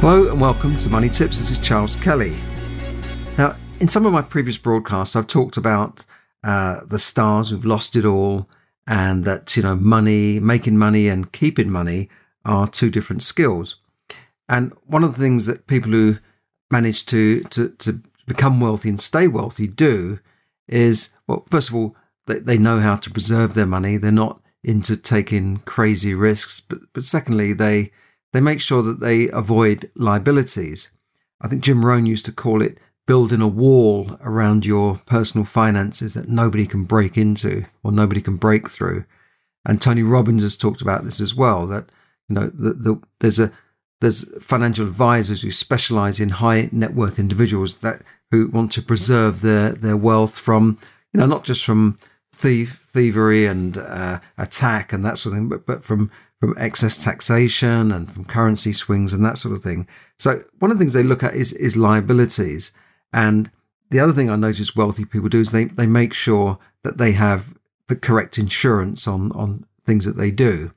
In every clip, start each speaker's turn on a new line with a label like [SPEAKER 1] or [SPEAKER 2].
[SPEAKER 1] Hello and welcome to Money Tips. This is Charles Kelly. Now, in some of my previous broadcasts, I've talked about uh, the stars who've lost it all, and that you know, money, making money, and keeping money are two different skills. And one of the things that people who manage to to, to become wealthy and stay wealthy do is well, first of all, they, they know how to preserve their money. They're not into taking crazy risks, but but secondly, they they make sure that they avoid liabilities. I think Jim Rohn used to call it building a wall around your personal finances that nobody can break into or nobody can break through. And Tony Robbins has talked about this as well. That you know, the, the, there's a there's financial advisors who specialize in high net worth individuals that who want to preserve their their wealth from you know not just from thief thievery and uh, attack and that sort of thing, but but from from excess taxation and from currency swings and that sort of thing. So one of the things they look at is is liabilities. And the other thing I notice wealthy people do is they, they make sure that they have the correct insurance on, on things that they do.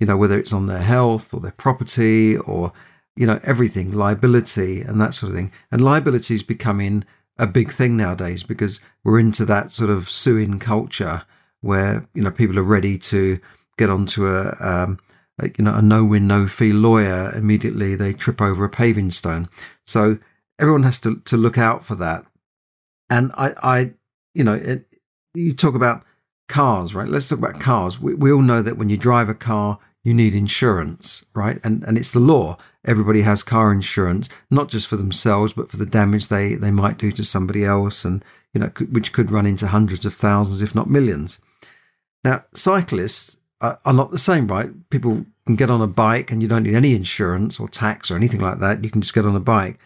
[SPEAKER 1] You know, whether it's on their health or their property or, you know, everything, liability and that sort of thing. And liability is becoming a big thing nowadays because we're into that sort of suing culture where, you know, people are ready to get onto a, um, a you know, a no-win, no-fee lawyer immediately they trip over a paving stone. So everyone has to, to look out for that. And I, I you know, it, you talk about cars, right? Let's talk about cars. We, we all know that when you drive a car, you need insurance, right? And and it's the law. Everybody has car insurance, not just for themselves, but for the damage they they might do to somebody else, and you know, which could run into hundreds of thousands, if not millions. Now, cyclists are, are not the same, right? People can get on a bike, and you don't need any insurance or tax or anything like that. You can just get on a bike.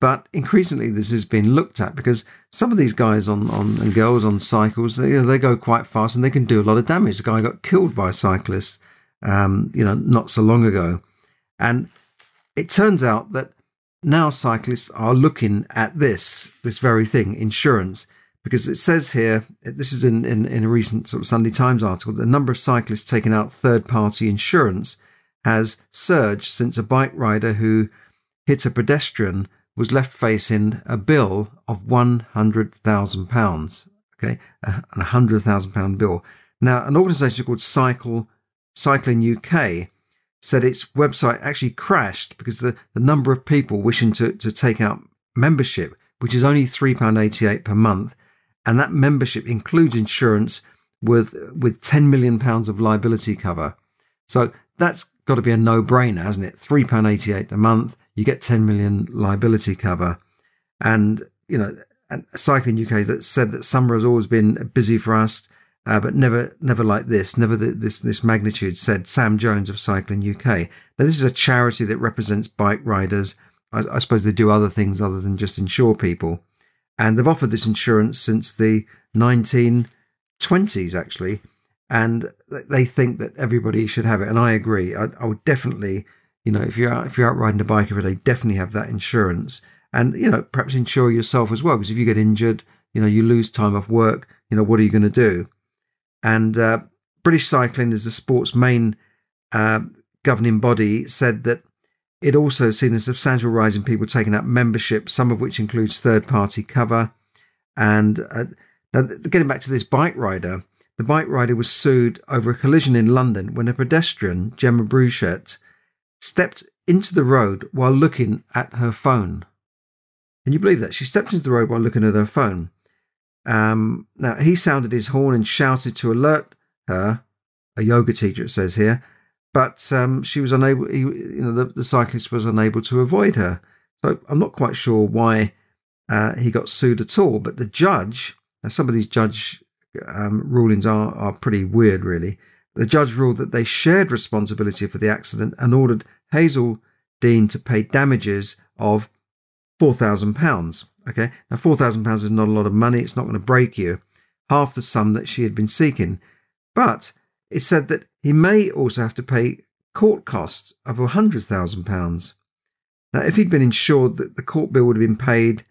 [SPEAKER 1] But increasingly, this has been looked at because some of these guys on, on and girls on cycles, they, they go quite fast and they can do a lot of damage. A guy got killed by a cyclist, um, you know, not so long ago. And it turns out that now cyclists are looking at this, this very thing, insurance, because it says here, this is in, in, in a recent sort of Sunday Times article, the number of cyclists taking out third party insurance has surged since a bike rider who hit a pedestrian was left facing a bill of £100,000. Okay, a £100,000 bill. Now, an organisation called Cycle Cycling UK said its website actually crashed because the, the number of people wishing to, to take out membership, which is only £3.88 per month, and that membership includes insurance with with £10 million of liability cover. So that's got to be a no brainer, hasn't it? £3.88 a month you get 10 million liability cover. And, you know, and Cycling UK that said that summer has always been busy for us, uh, but never, never like this, never the, this, this magnitude, said Sam Jones of Cycling UK. Now, this is a charity that represents bike riders. I, I suppose they do other things other than just insure people. And they've offered this insurance since the 1920s, actually. And they think that everybody should have it. And I agree. I, I would definitely you know, if you're out, if you're out riding a bike every day, definitely have that insurance, and you know, perhaps insure yourself as well. Because if you get injured, you know, you lose time off work. You know, what are you going to do? And uh, British Cycling, as the sport's main uh, governing body, said that it also seen a substantial rise in people taking up membership, some of which includes third-party cover. And uh, now, getting back to this bike rider, the bike rider was sued over a collision in London when a pedestrian, Gemma Brushett, stepped into the road while looking at her phone. Can you believe that? She stepped into the road while looking at her phone. Um, now, he sounded his horn and shouted to alert her, a yoga teacher, it says here, but um, she was unable, he, you know, the, the, cyclist was unable to avoid her. So I'm not quite sure why uh, he got sued at all. But the judge, some of these judge um, rulings are, are pretty weird, really. The judge ruled that they shared responsibility for the accident and ordered Hazel Dean to pay damages of £4,000. Okay, now £4,000 is not a lot of money, it's not going to break you, half the sum that she had been seeking. But it said that he may also have to pay court costs of £100,000. Now, if he'd been insured that the court bill would have been paid,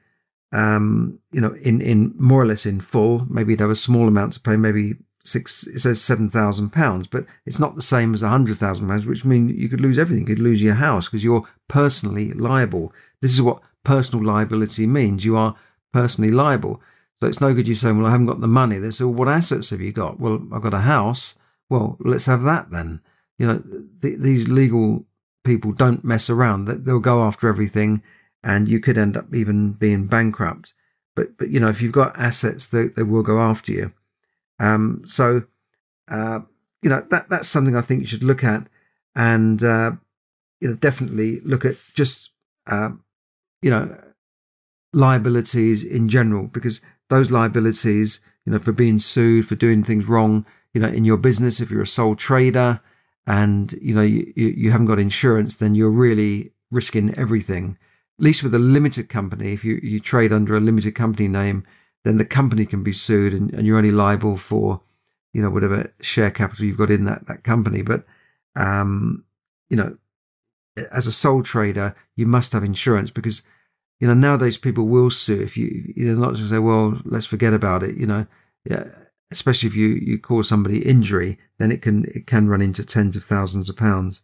[SPEAKER 1] um, you know, in, in more or less in full, maybe he'd have a small amount to pay, maybe six, it says £7,000, but it's not the same as £100,000, which means you could lose everything. You could lose your house because you're personally liable. This is what personal liability means. You are personally liable. So it's no good you saying, well, I haven't got the money. They say, what assets have you got? Well, I've got a house. Well, let's have that then. You know, th- these legal people don't mess around. They'll go after everything and you could end up even being bankrupt. But, but you know, if you've got assets, they, they will go after you. Um, so, uh, you know, that, that's something I think you should look at and, uh, you know, definitely look at just, uh, you know, liabilities in general, because those liabilities, you know, for being sued, for doing things wrong, you know, in your business, if you're a sole trader and, you know, you, you haven't got insurance, then you're really risking everything. At least with a limited company, if you, you trade under a limited company name, then the company can be sued and, and you're only liable for, you know, whatever share capital you've got in that, that company. But, um, you know, as a sole trader, you must have insurance because, you know, nowadays people will sue if you, you know, not just say, well, let's forget about it, you know, yeah, especially if you, you cause somebody injury, then it can, it can run into tens of thousands of pounds.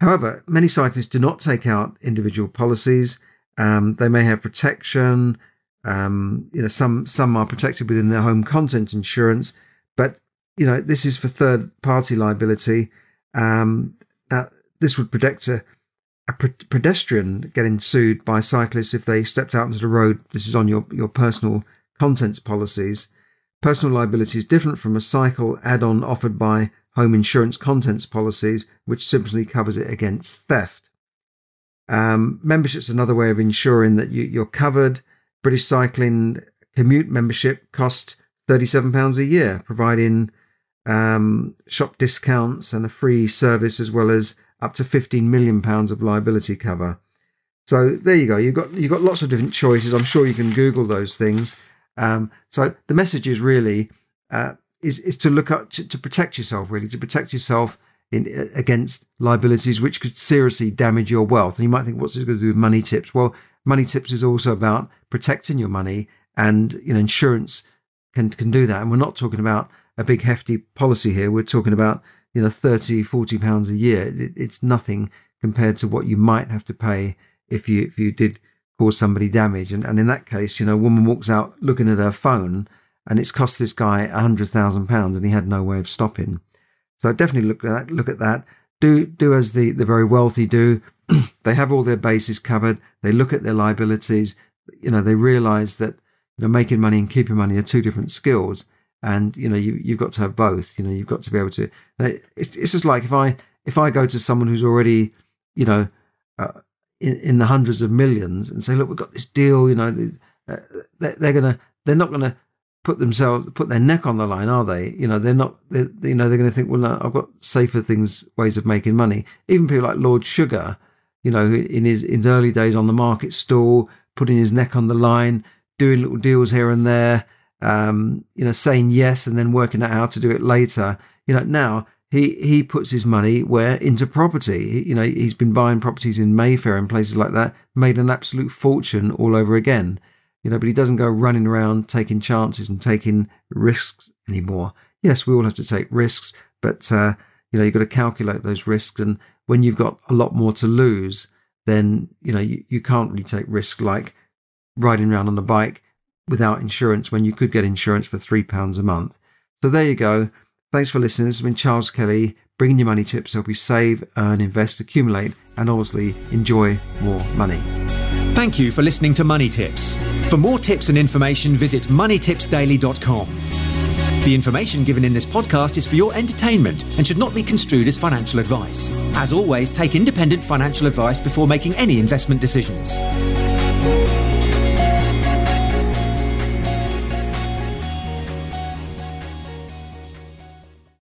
[SPEAKER 1] However, many cyclists do not take out individual policies. Um, they may have protection, um, you know, some some are protected within their home content insurance, but you know this is for third party liability. Um, uh, this would protect a, a pedestrian getting sued by cyclists if they stepped out into the road. This is on your your personal contents policies. Personal liability is different from a cycle add-on offered by home insurance contents policies, which simply covers it against theft. Um, membership's another way of ensuring that you, you're covered. British Cycling commute membership costs £37 a year, providing um, shop discounts and a free service as well as up to £15 million of liability cover. So there you go. You've got you've got lots of different choices. I'm sure you can Google those things. Um, so the message is really uh, is is to look up to, to, protect yourself, really to protect yourself in against liabilities which could seriously damage your wealth. And you might think, what's it going to do with money tips? Well, money tips is also about protecting your money and you know insurance can can do that and we're not talking about a big hefty policy here we're talking about you know 30 40 pounds a year it, it's nothing compared to what you might have to pay if you if you did cause somebody damage and, and in that case you know a woman walks out looking at her phone and it's cost this guy a hundred thousand pounds and he had no way of stopping so definitely look at that look at that do do as the the very wealthy do they have all their bases covered. They look at their liabilities. You know, they realize that you know making money and keeping money are two different skills, and you know you you've got to have both. You know, you've got to be able to. It's it's just like if I if I go to someone who's already you know uh, in, in the hundreds of millions and say, look, we've got this deal. You know, uh, they're, they're gonna they're not gonna put themselves put their neck on the line, are they? You know, they're not. They're, you know, they're going to think, well, no, I've got safer things, ways of making money. Even people like Lord Sugar, you know, in his in his early days on the market stall, putting his neck on the line, doing little deals here and there, um, you know, saying yes and then working out how to do it later. You know, now he he puts his money where into property. You know, he's been buying properties in Mayfair and places like that, made an absolute fortune all over again. You know, but he doesn't go running around taking chances and taking risks anymore. Yes, we all have to take risks, but uh, you know, you've got to calculate those risks and when you've got a lot more to lose, then you know you, you can't really take risk like riding around on a bike without insurance when you could get insurance for three pounds a month. So there you go. Thanks for listening. This has been Charles Kelly bringing you money tips to help you save, earn, invest, accumulate, and obviously enjoy more money.
[SPEAKER 2] Thank you for listening to Money Tips. For more tips and information, visit moneytipsdaily.com. The information given in this podcast is for your entertainment and should not be construed as financial advice. As always, take independent financial advice before making any investment decisions.